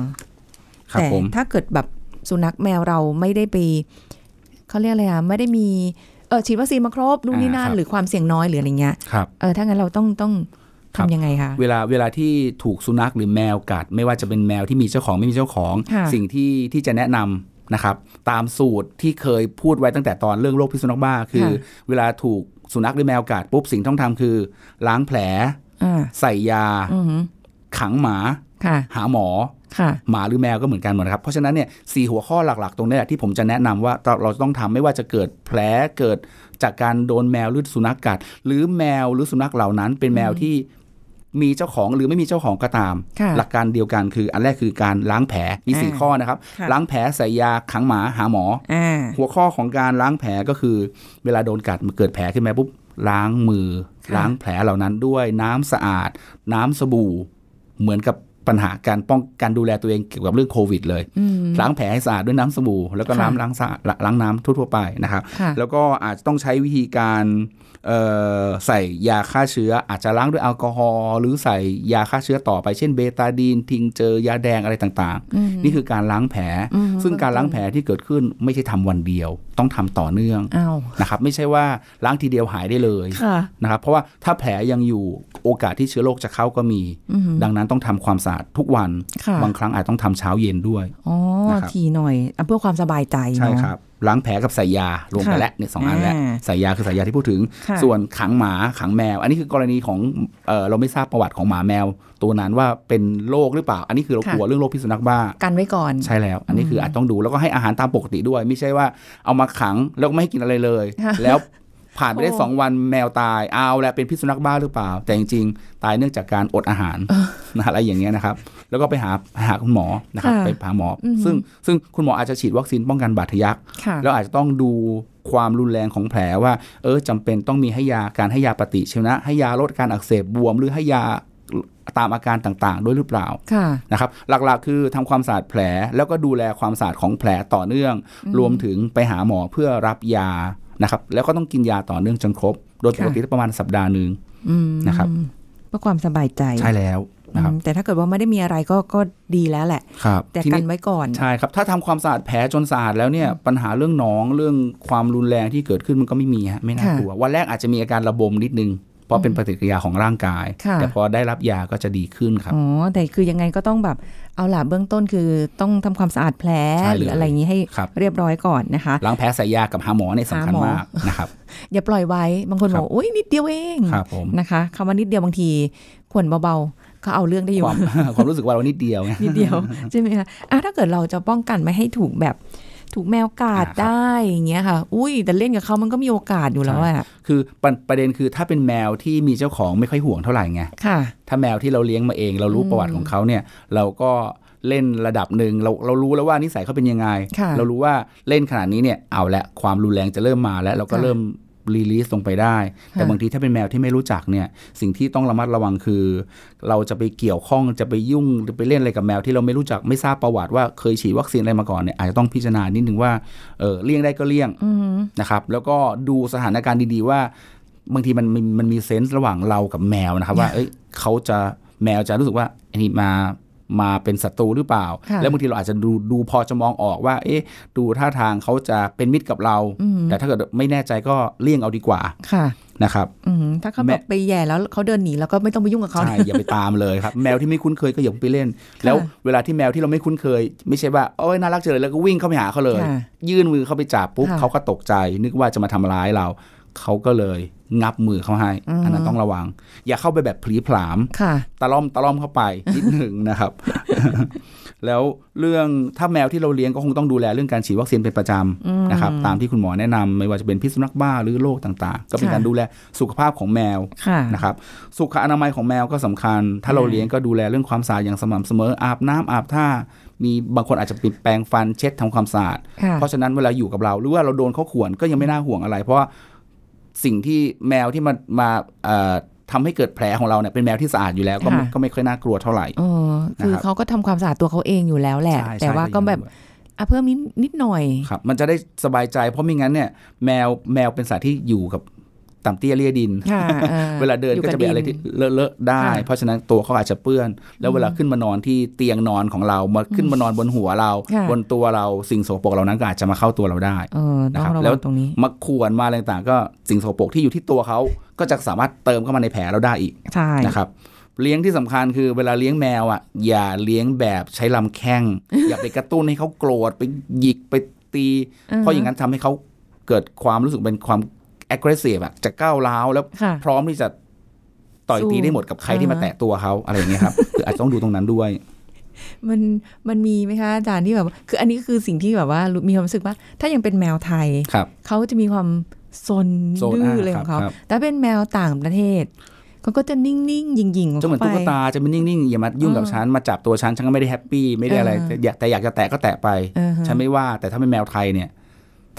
S2: ครับ
S1: แต่
S2: ผม
S1: ถ้าเกิดแบบสุนัขแมวเราไม่ได้ไปเขาเรียกอะไรอะไม่ได้มีเออฉีดวัคซีนมาครบนู่นนี่นั่นหรือความเสี่ยงน้อยหรืออะไรเงี้ย
S2: ครับ
S1: เออถ้างั้นเราต้องต้อง
S2: ครับ
S1: ทำยังไงคะ
S2: เวลาเวลาที่ถูกสุนัขหรือแมวกัด ไม่ว่าจะเป็นแมวที่มีเจ้าของไม่มีเจ้าของ
S1: ค่ะ
S2: สิ่งที่ที่จะแนะนำนะครับ ตามสูตรที่เคยพูดไว้ตั้งแต่ตอนเรื่องโรคพิษสุนัขบ้า คือ เวลาถูก สุนัขหรือแมวกัดปุ๊บสิ่งที่ต้องทำคือ ล้างแผล
S1: อ่า
S2: ใส่ยา
S1: อือหือ
S2: ขังหมา
S1: ค่ะ
S2: หาหมอ
S1: ค่ะ
S2: หมาหรือแมวก็เหมือนกันหมดนะครับ เพราะฉะนั้นเนี่ยสี่หัวข้อหลักๆ ตรงนี้แหละที่ผมจะแนะนำว่าเราเราต้องทำไม่ว่าจะเกิดแผลเกิดจากการโดนแมวหรือสุนัขกัด หรือแมวหรือสุนัขเหล่านั้น เป็นแมวที่ มีเจ้าของหรือไม่มีเจ้าของก็ตาม
S1: ค่ะ
S2: หลักการเดียวกันคือ อันแรกคือการล้างแผลมีสี่
S1: อ่า
S2: ข้อนะครับ
S1: ค่ะ
S2: ล้างแผลใส่ยาขังหมาหาหมอ
S1: อ่า
S2: หัวข้อของการล้างแผลก็คือ เวลาโดนกัดมันเกิดแผลขึ้นมาปุ๊บล้างมือ
S1: ค่ะ
S2: ล้างแผลเหล่านั้นด้วยน้ำสะอาด น้ำสบู่ เหมือนกับ ปัญหาการป้องกันดูแลตัวเองเกี่ยวกับเรื่องโควิด เลย
S1: อืม
S2: ล้างแผลให้สะอาดด้วยน้ำสบู่แล้วก็
S1: ค่ะ
S2: น้ำล้างสะอาดล้างน้ำทั่วๆไปนะครับ
S1: ค่ะ
S2: แล้วก็อาจจะต้องใช้วิธีการเอ่อใส่ยาฆ่าเชื้อ อาจจะล้างด้วยแอลกอฮอล์หรือใส่ยาฆ่าเชื้อต่อไปเช่นเบตาดีน ทิงเจอยาแดงอะไรต่าง
S1: อืม
S2: ๆนี่คือการล้างแผล
S1: อืม
S2: ซึ่งการล้างแผลที่เกิดขึ้นไม่ใช่ทำวันเดียว ต้องทำต่อเนื่อง
S1: อ้าว
S2: นะครับไม่ใช่ว่าล้างทีเดียวหายได้เลย
S1: ค่ะ
S2: นะครับเพราะว่าถ้าแผลยังอยู่โอกาสที่เชื้อโรคจะเข้าก็มี
S1: อืม
S2: ดังนั้นต้องทำความสะอาดทุกวัน
S1: ค่ะ
S2: บางครั้งอาจต้องทำเช้าเย็นด้วย
S1: อ๋อ
S2: นะครับ
S1: ทีหน่อยอะเพื่อความสบายใจ
S2: ใช่
S1: เนาะ
S2: ครับ ล้างแผลกับใส่ยารวมกัน
S1: ค่ะ
S2: แล้วเนี่ยสองอันแล้ว
S1: อ่า
S2: ใส่ยาคือใส่ยาที่พูดถึง
S1: ค่ะ
S2: ส่วนขังหมาขังแมว อันนี้คือกรณีของเออเราไม่ทราบประวัติของหมาแมว ตัวนั้นว่าเป็นโรคหรือเปล่า อันนี้คือเรากลัวเรื่องโรคพิษสุนัขบ้า
S1: กันไว้ก่อน
S2: ใช่แล้ว อันนี้คืออาจต้องดูแล้วก็ให้อาหารตามปกติด้วย ไม่ใช่ว่าเอามาขังแล้วก็ไม่ให้กินอะไรเลย
S1: ค่ะ
S2: แล้ว ผ่านไปได้
S1: โอ้
S2: สองวันแมวตายเอาแล้วเป็นพิษสุนัขบ้าหรือเปล่า แต่จริงๆ ตายเนื่องจากการอดอาหารนะอะไรอย่างเงี้ยนะครับ แล้วก็ไปหาหาคุณหมอนะครับ
S1: ค่ะ
S2: ไปหาหมออ
S1: ม
S2: ซึ่งซึ่งคุณหมออาจจะฉีดวัคซีนป้องกันบาดทะยัก
S1: ค่ะ
S2: แล้วอาจจะต้องดูความรุนแรงของแผลว่า เออจำเป็นต้องมีให้ยาการให้ยาปฏิชีวนะ ให้ยาลดการอักเสบบวม หรือให้ยาตามอาการต่างๆ ด้วยหรือเปล่า
S1: ค่ะ
S2: นะครับ หลักๆ คือทำความสะอาดแผล แล้วก็ดูแลความสะอาดของแผลต่อเนื่อง รวมถึงไปหาหมอเพื่อรับยา นะครับแล้วก็ต้องกินยาต่อเนื่องจนครบ โดยปกติประมาณสัปดาห์หนึ่ง
S1: อืม
S2: นะครับ
S1: เพื่อความสบายใจ
S2: ใช่แล้วนะครับ
S1: อืมแต่ถ้าเกิดว่าไม่ได้มีอะไรก็ก็ดีแล้วแหละ
S2: ครับ
S1: แต่
S2: ที
S1: กั
S2: นี้
S1: นไว้ก่อน
S2: ใช่ครับ ถ้าทำความสะอาดแผลจนสะอาดแล้วเนี่ยปัญหาเรื่องหนองเรื่องความรุนแรงที่เกิดขึ้นมันก็ไม่มีฮะไม่น่ากลัววันแรกอาจจะมีอาการระบมนิดนึงเพ ราะเป็นปฏิกิริยาของร่างกาย
S1: ค่ะ
S2: แต่พอได้รับยาก็จะดีขึ้นครับ
S1: อ๋อแต่คือยังไงก็ต้องแบบเอาล่ะเบื้องต้นคือต้องทำความสะอาดแผล
S2: ใช่เลย
S1: หรืออะไรอย่างนี้ให้
S2: ครับ
S1: เรียบร้อยก่อนนะคะ
S2: ล้างแผลใส่ยากับหาหมอเนี่ยสำคัญ
S1: หาหมอ
S2: มากนะครับ
S1: อย่าปล่อยไว้บางคน
S2: ครับ
S1: บอกอุ้ยนิดเดียวเอง
S2: ครับผม
S1: นะคะคำว่านิดเดียวบางทีขวนเบาๆก็เอาเรื่องได้อยู่
S2: ความความรู้สึกว่าเรานิดเดียวไง
S1: นิดเดียวใช่ไหมคะอะถ้าเกิดเราจะป้องกันไม่ให้ถูกแบบ ถูกแมวกัด
S2: อ่าครับ
S1: ได้อย่างเงี้ยค่ะ อุ้ยแต่เล่นกับเขามันก็มีโอกาสอยู่แล้วอะ
S2: คือประประเด็นคือถ้าเป็นแมวที่มีเจ้าของไม่ค่อยห่วงเท่าไหร่ไง
S1: ค่ะ
S2: ถ้าแมวที่เราเลี้ยงมาเอง เรารู้
S1: อืม
S2: ประวัติของเขาเนี่ย เราก็เล่นระดับหนึ่งเราเรารู้แล้วว่านิสัยเขาเป็นยังไง
S1: ค่ะ
S2: เรารู้ว่าเล่นขนาดนี้เนี่ยเอาละความรุนแรงจะเริ่มมาแล้วเราก็
S1: ค่ะ
S2: เริ่ม รีลีสลงไปได้ แต่
S1: ค่ะ
S2: บางทีถ้าเป็นแมวที่ไม่รู้จักเนี่ย สิ่งที่ต้องระมัดระวังคือ เราจะไปเกี่ยวข้องจะไปยุ่งหรือไปเล่นอะไรกับแมวที่เราไม่รู้จักไม่ทราบประวัติว่าเคยฉีดวัคซีนอะไรมาก่อนเนี่ยอาจจะต้องพิจารณานิดนึงว่าเออเลี่ยงได้ก็เลี่ยง
S1: อืม
S2: นะครับ แล้วก็ดูสถานการณ์ดีๆว่า บางทีมันมันมันมีเซนส์ระหว่างเรากับแมวนะครับ ว่าเอ้ยเขาจะแมวจะรู้สึกว่าอันนี้มา มาเป็นศัตรูหรือเปล่า
S1: ค่ะ
S2: แล้วบางทีเราอาจจะดูดูพอจะมองออกว่า เอ๊ะ ดูท่าทางเขาจะเป็นมิตรกับเรา
S1: อืม
S2: แต่ถ้าเกิดไม่แน่ใจก็เลี่ยงเอาดีกว่า
S1: ค่ะ
S2: นะครับ
S1: อืมถ้าเขา
S2: แม่
S1: แบบไปแย่แล้วเขาเดินหนีแล้วก็ไม่ต้องไปยุ่งกับเขา
S2: ใช่อย่าไปตามเลยครับ แมวที่ไม่คุ้นเคยก็อย่าไปเล่น แล้วเวลาที่แมวที่เราไม่คุ้นเคย ไม่ใช่ว่าโอ้ยน่ารักจังเลยแล้วก็วิ่งเข้าไปหาเขาเลย
S1: ค่ะ
S2: ยื่นมือเข้าไปจับปุ๊บ
S1: ค่ะ
S2: เขาก็ตกใจ นึกว่าจะมาทำร้ายเรา เขาก็เลยงับมือเขาให้
S1: อืม
S2: อันนั้นต้องระวัง อย่าเข้าไปแบบผลีผลาม
S1: ค่ะ
S2: ตะล่อมตะล่อมเข้าไปนิดหนึ่งนะครับ แล้วเรื่องถ้าแมวที่เราเลี้ยงก็คงต้องดูแลเรื่องการฉีดวัคซีนเป็นประจ
S1: อืมำ
S2: นะครับ ตามที่คุณหมอแนะนำไม่ว่าจะเป็นพิษสุนัขบ้าหรือโรคต่างๆ ก็เป็น
S1: ค่ะ
S2: การดูแลสุขภาพของแมว
S1: ค่ะ
S2: นะครับ สุขอนามัยของแมวก็สำคัญ ถ้าเรา
S1: อ่า
S2: เลี้ยงก็ดูแลเรื่องความสะอาดอย่างสม่ำเสมออาบน้ำอาบท่ามีบางคนอาจจะปิดแปรงฟันเช็ดทำความสะอาด
S1: ค่ะ
S2: เพราะฉะนั้นเวลาอยู่กับเรา หรือว่าเราโดนเขาข่วนก็ยังไม่น่าห่วงอะไร เพราะว่า สิ่งที่แมวที่มามาเอ่อทำให้เกิดแผลของเราเนี่ยเป็นแมวที่สะอาดอยู่แล้วก็ไม่
S1: ค่ะ
S2: ก็ไม่ค่อยน่ากลัวเท่าไหร่
S1: เออคือ
S2: นะครับ
S1: เขาก็ทำความสะอาดตัวเขาเองอยู่แล้วแหละ
S2: ใช่
S1: แต่ว่า
S2: ใช่
S1: ก็แบบ
S2: อยู่ด้วย
S1: อะเพิ่มนิดนิดหน่อย
S2: ครับมันจะได้สบายใจเพราะไม่งั้นเนี่ยแมวแมวเป็นสัตว์ที่อยู่กับ ต่ำเตี้ยเลียดิน
S1: ค่ะออ
S2: เวลาเดิน
S1: ยู่
S2: ก็
S1: บ
S2: จะเป็นอะไรที่เลอะๆได้
S1: ค่ะ
S2: เพราะฉะนั้นตัวเขาอาจจะเปื้อน แล้วเวลาขึ้นมานอนที่เตียงนอนของเรามาขึ้นมานอนบนหัวเรา
S1: ค่ะ
S2: บนตัวเราสิ่งโสโปรกเหล่านั้นก็อาจจะมาเข้าตัวเราได้
S1: เออต้อง
S2: นะครับ
S1: ระ
S2: แล้
S1: วั
S2: ว
S1: งตรงนี้
S2: มาขวนมาอะไรต่างๆ ก็สิ่งโสโปรกที่อยู่ที่ตัวเขาก็จะสามารถเติมเข้ามาในแผลเราได้อีก
S1: ใช่
S2: นะครับเลี้ยงที่สำคัญคือเวลาเลี้ยงแมวอะอย่าเลี้ยงแบบใช้ลำแข้ง อย่าไปกระตุ้นให้เขาโกรธไปหยิกไปตี เพราะอย่างนั้นทำให้เขาเกิดความรู้สึกเป็นความ aggressive อะจะก้าวร้าวแล้ว
S1: ค่ะ
S2: พร้อมที่จะต่อย
S1: สู้
S2: ตีได้หมดกับใครที่มา
S1: อ่า
S2: แตะตัวเขาอะไรอย่างเงี้ยครับคืออาจจะต้องดูตรงนั้นด้วย
S1: มันมันมีไหมคะอาจารย์ที่แบบคืออันนี้คือสิ่งที่แบบว่ามีความรู้สึกว่า ถ้ายังเป็นแมวไทย
S2: ครับ
S1: เขาจะมีความซน
S2: โซน
S1: ดื้อ
S2: อ่า
S1: เลยของเขา
S2: ครับ
S1: แต่เป็นแมวต่างประเทศเขาก็จะนิ่งๆยิงๆ
S2: จะเหมือน
S1: ข้
S2: ตุ๊ก
S1: ไป
S2: ตาจะไม่นิ่งๆอย่ามายุ่งกับ
S1: เออ
S2: ฉันมาจับตัวฉันฉันก็ไม่ได้แฮปปี้ไม่ได้อะไร
S1: เออ
S2: แต่อยากแต่อยากจะแตะก็แตะไป
S1: เออฮะ
S2: ฉันไม่ว่าแต่ถ้าเป็นแมวไทยเนี่ย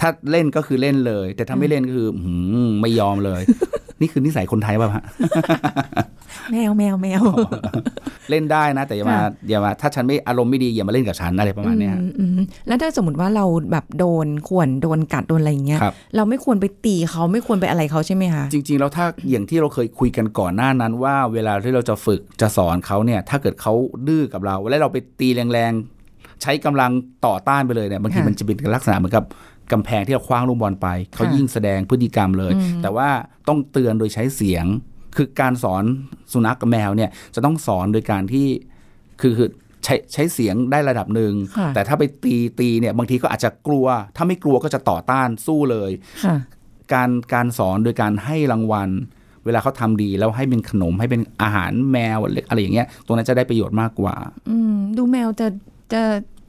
S2: ถ้าเล่นก็คือเล่นเลย แต่ถ้าไม่เล่นก็คือหืมไม่ยอมเลย นี่คือนิสัยคนไทยป่ะฮะ
S1: แมวแมวแมว
S2: เล่นได้นะ แต่อย่ามา
S1: ค่ะ
S2: อย่ามาถ้าฉันไม่อารมณ์ไม่ดีอย่ามาเล่นกับฉันอะไรประมาณเนี้ย
S1: อืมอืมแล้วถ้าสมมติว่าเราแบบโดนข่วนโดนกัดโดนอะไรอย่างเงี้ย
S2: ครับ
S1: เราไม่ควรไปตีเขาไม่ควรไปอะไรเขาใช่ไหมคะ
S2: จริง ๆ แล้วถ้าอย่างที่เราเคยคุยกันก่อนหน้านั้น ว่าเวลาที่เราจะฝึกจะสอนเขาเนี่ย ถ้าเกิดเขาดื้อกับเรา แล้วเราไปตีแรงๆใช้กำลังต่อต้านไปเลยเนี่ยบางทีมันจะเป็นลักษณะเหมือนกับ กำแพงที่เราคว้างลูกบอลไป เขายิ่งแสดงพฤติกรรมเลย แต่ว่าต้องเตือนโดยใช้เสียง คือการสอนสุนัขกับแมวเนี่ยจะต้องสอนโดยการที่คือคือใช้ใช้เสียงได้ระดับหนึ่ง
S1: ค่ะ
S2: แต่ถ้าไปตีตีเนี่ยบางทีก็อาจจะกลัว ถ้าไม่กลัวก็จะต่อต้านสู้เลย
S1: ค่ะ
S2: การการสอนโดยการให้รางวัล เวลาเขาทำดีแล้วให้เป็นขนมให้เป็นอาหารแมวอะไรอย่างเงี้ยตรงนั้นจะได้ประโยชน์มากกว่า
S1: อืมดูแมวจะจะ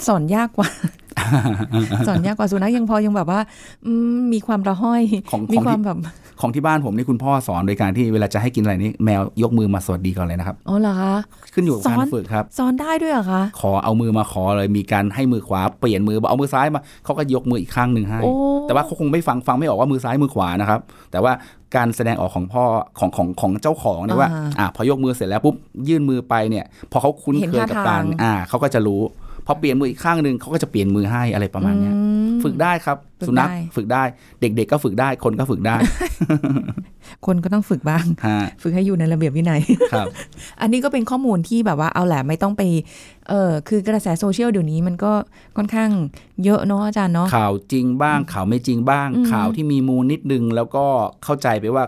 S1: สอนยากกว่า สอนยากกว่าสุนัขยังพอยังแบบว่าอืมมีความระห้อย
S2: ของ
S1: มี
S2: ของ
S1: ความ
S2: ที่
S1: แบบ
S2: ของที่บ้านผมนี่คุณพ่อสอนโดยการที่เวลาจะให้กินอะไรนี่แมวยกมือมาสวัสดีก่อนเลยนะครับ
S1: อ๋อเหรอคะ
S2: ขึ้นอยู่กับ
S1: ส
S2: กา
S1: อ
S2: ร
S1: น
S2: ฝึกครับ
S1: สอนได้ด้วยเหรอคะ
S2: ขอเอามือมาขอเลยมีการให้มือขวาเปลี่ยนมือบอกเอามือซ้ายมาเขาก็ยกมืออีกข้างหนึ่งให้
S1: โอ้
S2: แต่ว่าเขาคงไม่ฟังฟังไม่ออกว่ามือซ้ายมือขวานะครับ แต่ว่าการแสดงออกของพ่อของของของเจ้าของเนี่ยว่า
S1: อ่า
S2: อ่าพอยกมือเสร็จแล้วปุ๊บยื่นมือไปเนี่ย พอเขาคุ้น
S1: เห็น
S2: เคยกับ
S1: ท่า
S2: การ
S1: ทาง
S2: อ่าเขาก็จะรู้ พอเปลี่ยนมืออีกข้างหนึ่งเขาก็จะเปลี่ยนมือให้อะไรประมาณเนี้ย
S1: อืม
S2: ฝึกได้ครับ
S1: ฝึก
S2: สุนัข
S1: ได้
S2: ฝึกได้ เด็กๆก็ฝึกได้ คนก็ฝึกได้
S1: คนก็ต้องฝึกบ้าง
S2: ฮะ
S1: ฝึกให้อยู่ในระเบียบวินัย
S2: ครับ
S1: อันนี้ก็เป็นข้อมูลที่แบบว่าเอาแหละไม่ต้องไป เออคือกระแสโซเชียลเดี๋ยวนี้มันก็ค่อนข้างเยอะเนาะอาจารย์เนาะ
S2: ข่าวจริงบ้างข่าวไม่จริงบ้าง
S1: อืม
S2: ข่าวที่มีมูลนิดนึงแล้วก็เข้าใจไปว่า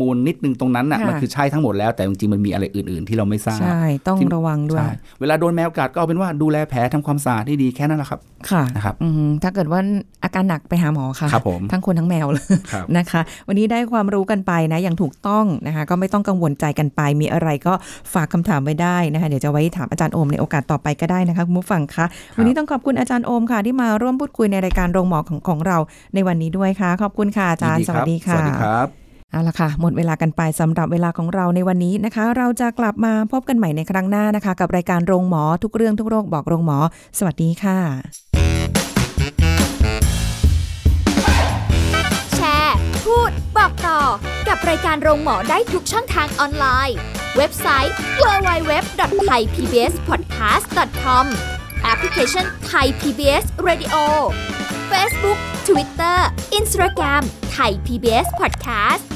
S2: มูลนิดนึงตรงนั้นน่ะ
S1: ค่ะ
S2: มันคือใช่ทั้งหมดแล้วแต่จริงๆมันมีอะไรอื่น ๆ ที่เราไม่ทราบ
S1: ใช่ต้อง
S2: ที่
S1: ระวังด้วย
S2: ใช่เวลาโดนแมวกัดก็เอาเป็นว่าดูแลแผลทำความสะอาดให้ดีแค่นั้นแหละครับ
S1: ค่ะ
S2: นะครับ
S1: อืมถ้าเกิดว่าอาการหนักไปหาหมอค่ะ
S2: ครับผม
S1: ทั้งคนทั้งแมวเลย
S2: ครับ
S1: นะคะ วันนี้ได้ความรู้กันไปนะอย่างถูกต้องนะคะ ก็ไม่ต้องกังวลใจกันไป มีอะไรก็ฝากคำถามไว้ได้นะคะเดี๋ยวจะไว้ถามอาจารย์โอมในโอกาสต่อไปก็ได้นะคะคุณผู้ฟังคะวันนี้ต้องขอบคุณอาจารย์โอมค่ะ ที่มาร่วมพูดคุยในรายการโรงหมอของของเราในวันนี้ด้วยค่ะ ขอบคุณค่ะอาจารย์
S2: ยิน
S1: สวัสดี
S2: รับ
S1: ค่ะ
S2: สวัสดีครับ
S1: เอาละค่ะ หมดเวลากันไปสำหรับเวลาของเราในวันนี้นะคะ เราจะกลับมาพบกันใหม่ในครั้งหน้านะคะ กับรายการโรงหมอทุกเรื่องทุกโรคบอกโรงหมอ สวัสดีค่ะ
S3: แชร์ พูด บอกต่อ กับรายการโรงหมอได้ทุกช่องทางออนไลน์ เว็บไซต์ www.thaipbspodcast.com แอปพลิเคชัน Thai PBS Radio Facebook Twitter Instagram Thai PBS Podcast